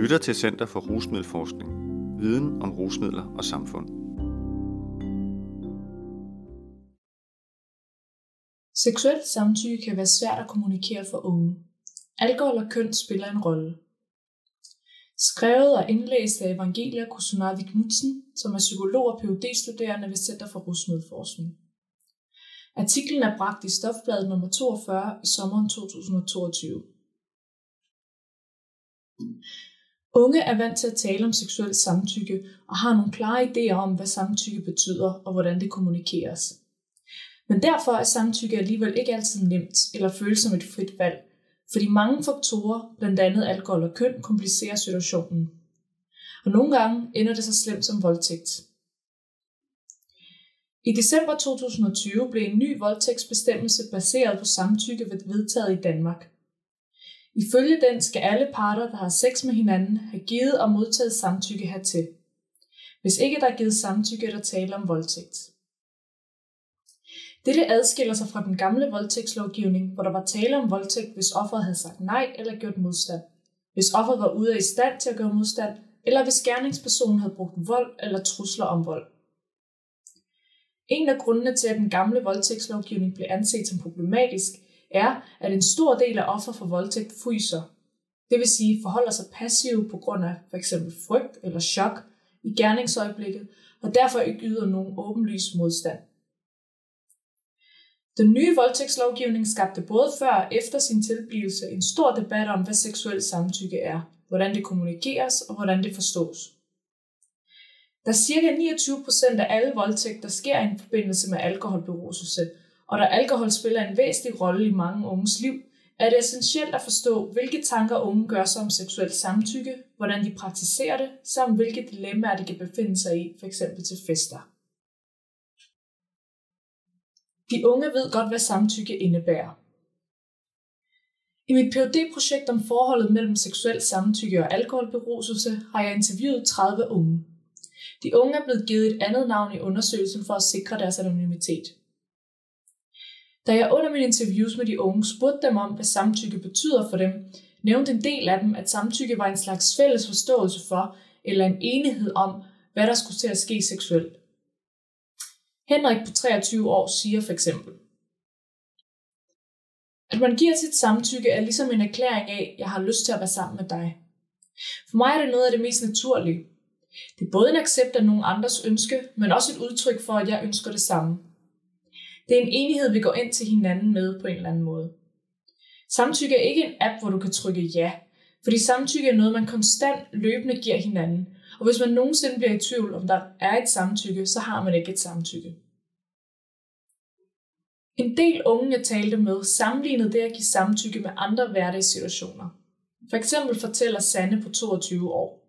lytter til Center for Rusmiddelforskning. Viden om rusmidler og samfund. Seksuelt samtykke kan være svært at kommunikere for unge. Alkohol og køn spiller en rolle. Skrevet og indlæst af Evangelia Kusunavi Knudsen, som er psykolog og Ph.D.-studerende ved Center for Rusmiddelforskning. Artiklen er bragt i Stofbladet nummer 42 i sommeren 2022. Unge er vant til at tale om seksuelt samtykke og har nogle klare idéer om, hvad samtykke betyder og hvordan det kommunikeres. Men derfor er samtykke alligevel ikke altid nemt eller føles som et frit valg, fordi mange faktorer, blandt andet alkohol og køn, komplicerer situationen. Og nogle gange ender det så slemt som voldtægt. I december 2020 blev en ny voldtægtsbestemmelse baseret på samtykke vedtaget i Danmark. Ifølge den skal alle parter, der har sex med hinanden, have givet og modtaget samtykke hertil. Hvis ikke der er givet samtykke, er der tale om voldtægt. Dette adskiller sig fra den gamle voldtægtslovgivning, hvor der var tale om voldtægt, hvis offeret havde sagt nej eller gjort modstand. Hvis offeret var ude af i stand til at gøre modstand, eller hvis gerningspersonen havde brugt vold eller trusler om vold. En af grundene til, at den gamle voldtægtslovgivning blev anset som problematisk, er, at en stor del af offer for voldtægt fryser. Det vil sige forholder sig passive på grund af f.eks. frygt eller chok i gerningsøjeblikket, og derfor ikke yder nogen åbenlys modstand. Den nye voldtægtslovgivning skabte både før og efter sin tilblivelse en stor debat om, hvad seksuel samtykke er, hvordan det kommunikeres og hvordan det forstås. Da cirka 29% af alle voldtægter sker i en forbindelse med alkoholberuselse, og da alkohol spiller en væsentlig rolle i mange unges liv, er det essentielt at forstå, hvilke tanker unge gør sig om seksuelt samtykke, hvordan de praktiserer det, samt hvilke dilemmaer de kan befinde sig i, f.eks. til fester. De unge ved godt, hvad samtykke indebærer. I mit phd projekt om forholdet mellem seksuel samtykke og alkoholberuselse har jeg interviewet 30 unge. De unge er blevet givet et andet navn i undersøgelsen for at sikre deres anonymitet. Da jeg under mine interviews med de unge spurgte dem om, hvad samtykke betyder for dem, nævnte en del af dem, at samtykke var en slags fælles forståelse for, eller en enighed om, hvad der skulle til at ske seksuelt. Henrik på 23 år siger for eksempel, at man giver sit samtykke er ligesom en erklæring af, at jeg har lyst til at være sammen med dig. For mig er det noget af det mest naturlige. Det er både en accept af nogen andres ønske, men også et udtryk for, at jeg ønsker det samme. Det er en enighed, vi går ind til hinanden med på en eller anden måde. Samtykke er ikke en app, hvor du kan trykke ja, fordi samtykke er noget, man konstant løbende giver hinanden, og hvis man nogensinde bliver i tvivl, om der er et samtykke, så har man ikke et samtykke. En del unge, jeg talte med, sammenlignede det at give samtykke med andre hverdagssituationer. For eksempel fortæller Sanne på 22 år.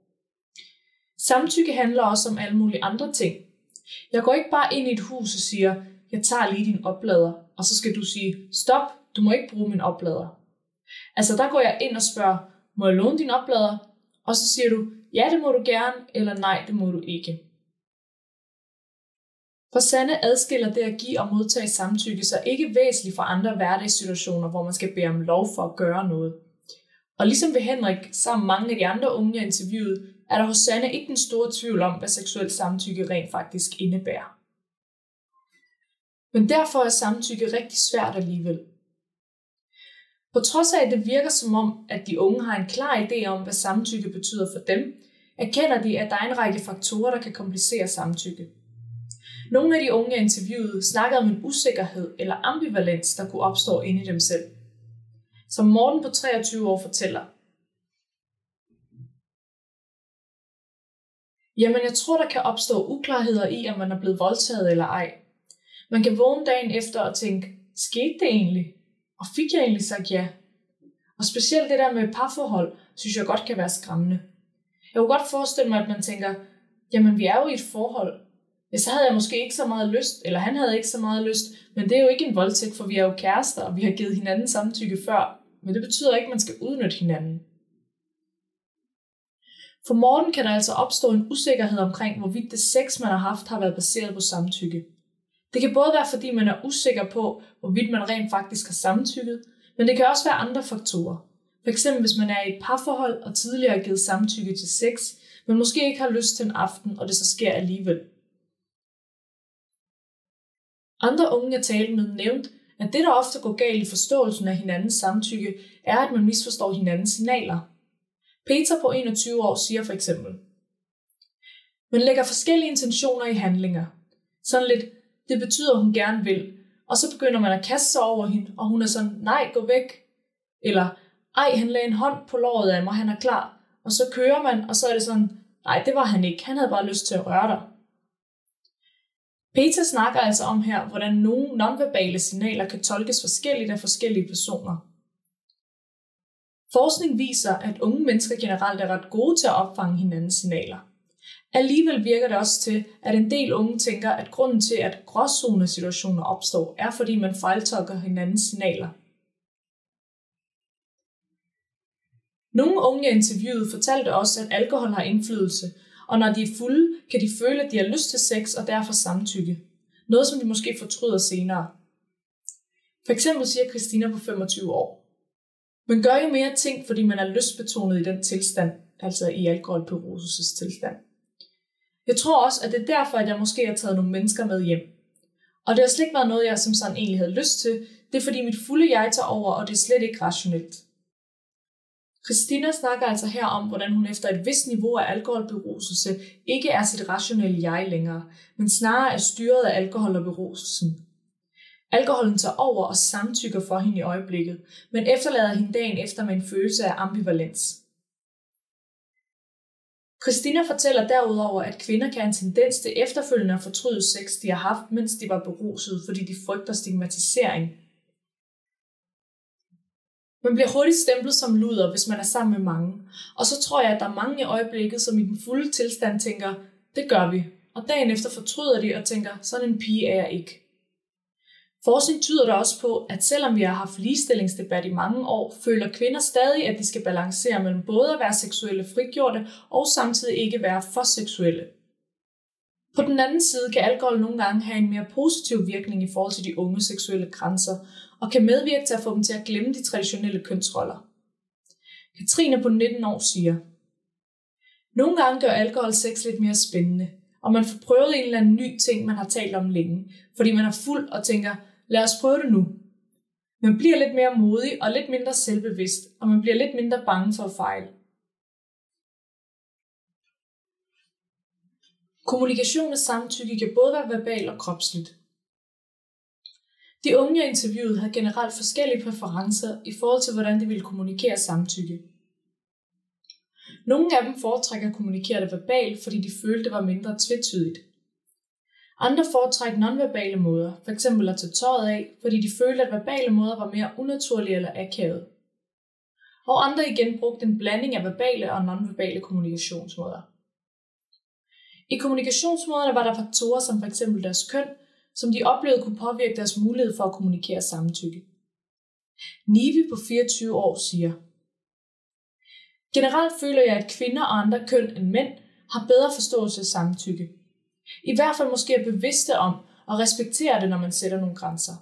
Samtykke handler også om alle mulige andre ting. Jeg går ikke bare ind i et hus og siger, jeg tager lige din oplader, og så skal du sige, stop, du må ikke bruge min oplader. Altså der går jeg ind og spørger, må jeg låne din oplader? Og så siger du, ja det må du gerne, eller nej det må du ikke. For Sande adskiller det at give og modtage samtykke sig ikke væsentligt fra andre hverdagssituationer, hvor man skal bede om lov for at gøre noget. Og ligesom ved Henrik, sammen mange af de andre unge, jeg interviewede, er der hos Sanne ikke den store tvivl om, hvad seksuel samtykke rent faktisk indebærer. Men derfor er samtykke rigtig svært alligevel. På trods af, at det virker som om, at de unge har en klar idé om, hvad samtykke betyder for dem, erkender de, at der er en række faktorer, der kan komplicere samtykke. Nogle af de unge, jeg interviewede, snakkede om en usikkerhed eller ambivalens, der kunne opstå inde i dem selv. Som Morten på 23 år fortæller. Jamen, jeg tror, der kan opstå uklarheder i, om man er blevet voldtaget eller ej. Man kan vågne dagen efter og tænke, skete det egentlig? Og fik jeg egentlig sagt ja? Og specielt det der med parforhold, synes jeg godt kan være skræmmende. Jeg kunne godt forestille mig, at man tænker, jamen vi er jo i et forhold, ja, så havde jeg måske ikke så meget lyst, eller han havde ikke så meget lyst, men det er jo ikke en voldtægt, for vi er jo kærester, og vi har givet hinanden samtykke før, men det betyder ikke, at man skal udnytte hinanden. For Morten kan der altså opstå en usikkerhed omkring, hvorvidt det sex, man har haft, har været baseret på samtykke. Det kan både være, fordi man er usikker på, hvorvidt man rent faktisk har samtykket, men det kan også være andre faktorer. F.eks. hvis man er i et parforhold og tidligere har givet samtykke til sex, men måske ikke har lyst til en aften, og det så sker alligevel. Andre unge, jeg talte med, nævnte, at det, der ofte går galt i forståelsen af hinandens samtykke, er, at man misforstår hinandens signaler. Peter på 21 år siger for eksempel, man lægger forskellige intentioner i handlinger. Sådan lidt, det betyder, at hun gerne vil, og så begynder man at kaste sig over hende, og hun er sådan, nej, gå væk. Eller, ej, han lagde en hånd på låret af mig, han er klar. Og så kører man, og så er det sådan, nej, det var han ikke, han havde bare lyst til at røre dig. Peter snakker altså om her, hvordan nogle nonverbale signaler kan tolkes forskelligt af forskellige personer. Forskning viser, at unge mennesker generelt er ret gode til at opfange hinandens signaler. Alligevel virker det også til, at en del unge tænker, at grunden til, at gråzonesituationer opstår, er fordi man fejltolker hinandens signaler. Nogle unge jeg interviewede fortalte også, at alkohol har indflydelse, og når de er fulde, kan de føle, at de har lyst til sex og derfor samtykke. Noget, som de måske fortryder senere. For eksempel siger Christina på 25 år. Man gør jo mere ting, fordi man er lystbetonet i den tilstand, altså i alkoholpyrosis tilstand. Jeg tror også, at det er derfor, at jeg måske har taget nogle mennesker med hjem. Og det har slet ikke været noget, jeg som sådan egentlig havde lyst til. Det er fordi mit fulde jeg tager over, og det er slet ikke rationelt. Christina snakker altså her om, hvordan hun efter et vist niveau af alkoholberuselse ikke er sit rationelle jeg længere, men snarere er styret af alkohol og beruselsen. Alkoholen tager over og samtykker for hende i øjeblikket, men efterlader hende dagen efter med en følelse af ambivalens. Christina fortæller derudover, at kvinder kan have en tendens til efterfølgende at fortryde sex, de har haft, mens de var beruset, fordi de frygter stigmatisering. Man bliver hurtigt stemplet som luder, hvis man er sammen med mange. Og så tror jeg, at der er mange i øjeblikket, som i den fulde tilstand tænker, det gør vi. Og dagen efter fortryder de og tænker, sådan en pige er jeg ikke. Forskning tyder der også på, at selvom vi har haft ligestillingsdebat i mange år, føler kvinder stadig, at de skal balancere mellem både at være seksuelle frigjorte og samtidig ikke være for seksuelle. På den anden side kan alkohol nogle gange have en mere positiv virkning i forhold til de unge seksuelle grænser, og kan medvirke til at få dem til at glemme de traditionelle kønsroller. Katrine på 19 år siger, Nogle gange gør alkohol sex lidt mere spændende, og man får prøvet en eller anden ny ting, man har talt om længe, fordi man er fuld og tænker, lad os prøve det nu. Man bliver lidt mere modig og lidt mindre selvbevidst, og man bliver lidt mindre bange for at fejle. Kommunikation og samtykke kan både være verbal og kropsligt. De unge, jeg interviewede, havde generelt forskellige præferencer i forhold til, hvordan de ville kommunikere samtykke. Nogle af dem foretrækker at kommunikere det verbalt, fordi de følte, det var mindre tvetydigt. Andre foretrækker nonverbale måder, f.eks. at tage tøjet af, fordi de følte, at verbale måder var mere unaturlige eller akavet. Og andre igen brugte en blanding af verbale og nonverbale kommunikationsmåder. I kommunikationsmåderne var der faktorer som f.eks. deres køn, som de oplevede kunne påvirke deres mulighed for at kommunikere samtykke. Nivi på 24 år siger, Generelt føler jeg, at kvinder og andre køn end mænd har bedre forståelse af samtykke. I hvert fald måske er bevidste om og respektere det, når man sætter nogle grænser.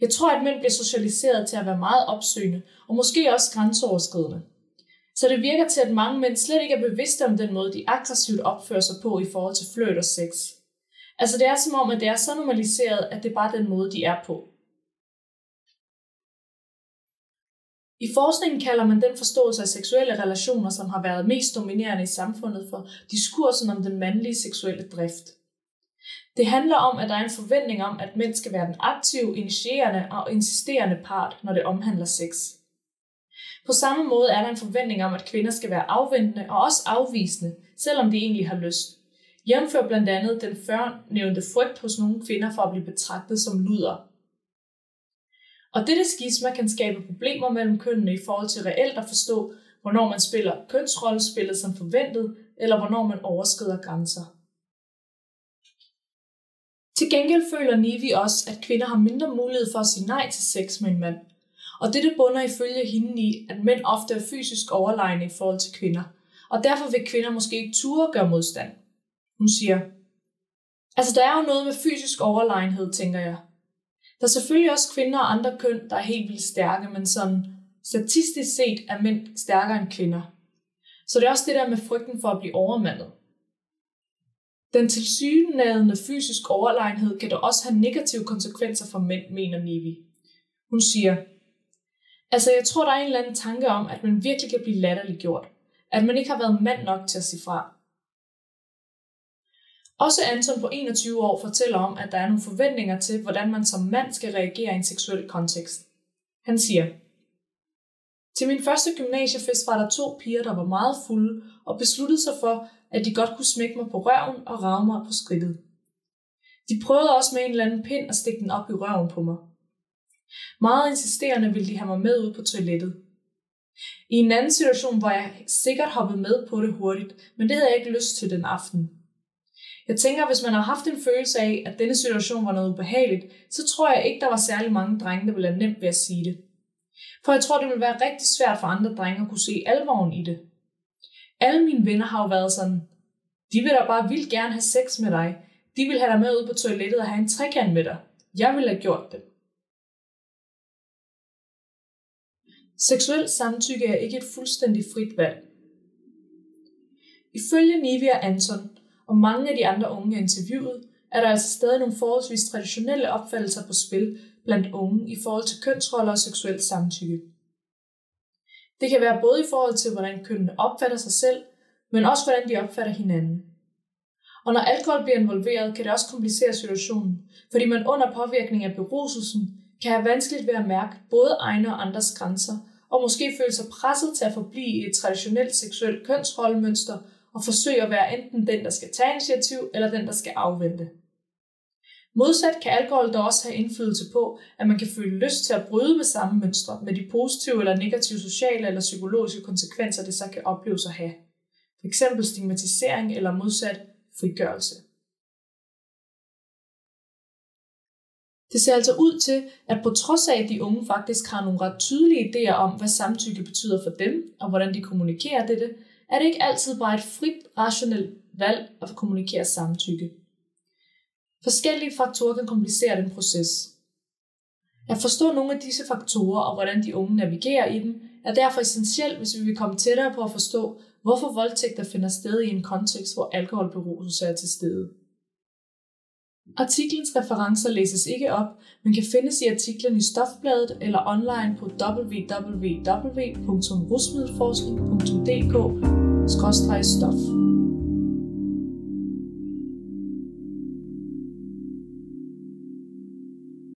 Jeg tror, at mænd bliver socialiseret til at være meget opsøgende og måske også grænseoverskridende. Så det virker til, at mange mænd slet ikke er bevidste om den måde, de aggressivt opfører sig på i forhold til fløjt og sex. Altså det er som om, at det er så normaliseret, at det er bare den måde, de er på. I forskningen kalder man den forståelse af seksuelle relationer, som har været mest dominerende i samfundet for diskursen om den mandlige seksuelle drift. Det handler om, at der er en forventning om, at mænd skal være den aktive, initierende og insisterende part, når det omhandler sex. På samme måde er der en forventning om, at kvinder skal være afventende og også afvisende, selvom de egentlig har lyst. Jævnfør blandt andet den førnævnte frygt hos nogle kvinder for at blive betragtet som luder. Og dette skisma kan skabe problemer mellem kønnene i forhold til reelt at forstå, hvornår man spiller kønsrollespillet som forventet, eller hvornår man overskrider grænser. Til gengæld føler Nivi også, at kvinder har mindre mulighed for at sige nej til sex med en mand. Og dette bunder ifølge hende i, at mænd ofte er fysisk overlegne i forhold til kvinder, og derfor vil kvinder måske ikke ture gøre modstand. Hun siger, altså der er jo noget med fysisk overlegenhed, tænker jeg. Der er selvfølgelig også kvinder og andre køn, der er helt vildt stærke, men sådan, Statistisk set er mænd stærkere end kvinder. Så det er også det der med frygten for at blive overmandet. Den tilsyneladende fysisk overlegenhed kan dog også have negative konsekvenser for mænd, mener Nivi. Hun siger, Altså, jeg tror, der er en eller anden tanke om, at man virkelig kan blive latterliggjort. At man ikke har været mand nok til at sige fra. Også Anton på 21 år fortæller om, at der er nogle forventninger til, hvordan man som mand skal reagere i en seksuel kontekst. Han siger, Til min første gymnasiefest var der to piger, der var meget fulde og besluttede sig for, at de godt kunne smække mig på røven og rave mig på skridtet. De prøvede også med en eller anden pind at stikke den op i røven på mig. Meget insisterende ville de have mig med ud på toilettet. I en anden situation var jeg sikkert hoppet med på det hurtigt, men det havde jeg ikke lyst til den aften. Jeg tænker, hvis man har haft en følelse af, at denne situation var noget ubehageligt, så tror jeg ikke, der var særlig mange drenge, der ville have nemt ved at sige det. For jeg tror, det ville være rigtig svært for andre drenge at kunne se alvoren i det. Alle mine venner har jo været sådan, de vil da bare vildt gerne have sex med dig. De vil have dig med ud på toilettet og have en trekant med dig. Jeg ville have gjort det. Seksuel samtykke er ikke et fuldstændig frit valg. Ifølge Nivi Anton og mange af de andre unge jeg interviewet, er der altså stadig nogle forholdsvis traditionelle opfattelser på spil blandt unge i forhold til kønsroller og seksuelt samtykke. Det kan være både i forhold til, hvordan kønnene opfatter sig selv, men også hvordan de opfatter hinanden. Og når alkohol bliver involveret, kan det også komplicere situationen, fordi man under påvirkning af beruselsen kan have vanskeligt ved at mærke både egne og andres grænser, og måske føle sig presset til at forblive i et traditionelt seksuelt kønsrollemønster og forsøge at være enten den, der skal tage initiativ, eller den, der skal afvente. Modsat kan alkohol dog også have indflydelse på, at man kan føle lyst til at bryde med samme mønstre, med de positive eller negative sociale eller psykologiske konsekvenser, det så kan opleves at have. For eksempel stigmatisering eller modsat frigørelse. Det ser altså ud til, at på trods af, at de unge faktisk har nogle ret tydelige idéer om, hvad samtykke betyder for dem, og hvordan de kommunikerer dette, er det ikke altid bare et frit, rationelt valg at kommunikere samtykke. Forskellige faktorer kan komplicere den proces. At forstå nogle af disse faktorer og hvordan de unge navigerer i dem, er derfor essentielt, hvis vi vil komme tættere på at forstå, hvorfor voldtægter finder sted i en kontekst, hvor alkoholberuselse er til stede. Artiklens referencer læses ikke op, men kan findes i artiklen i Stofbladet eller online på www.rusmiddelforskning.dk-stof.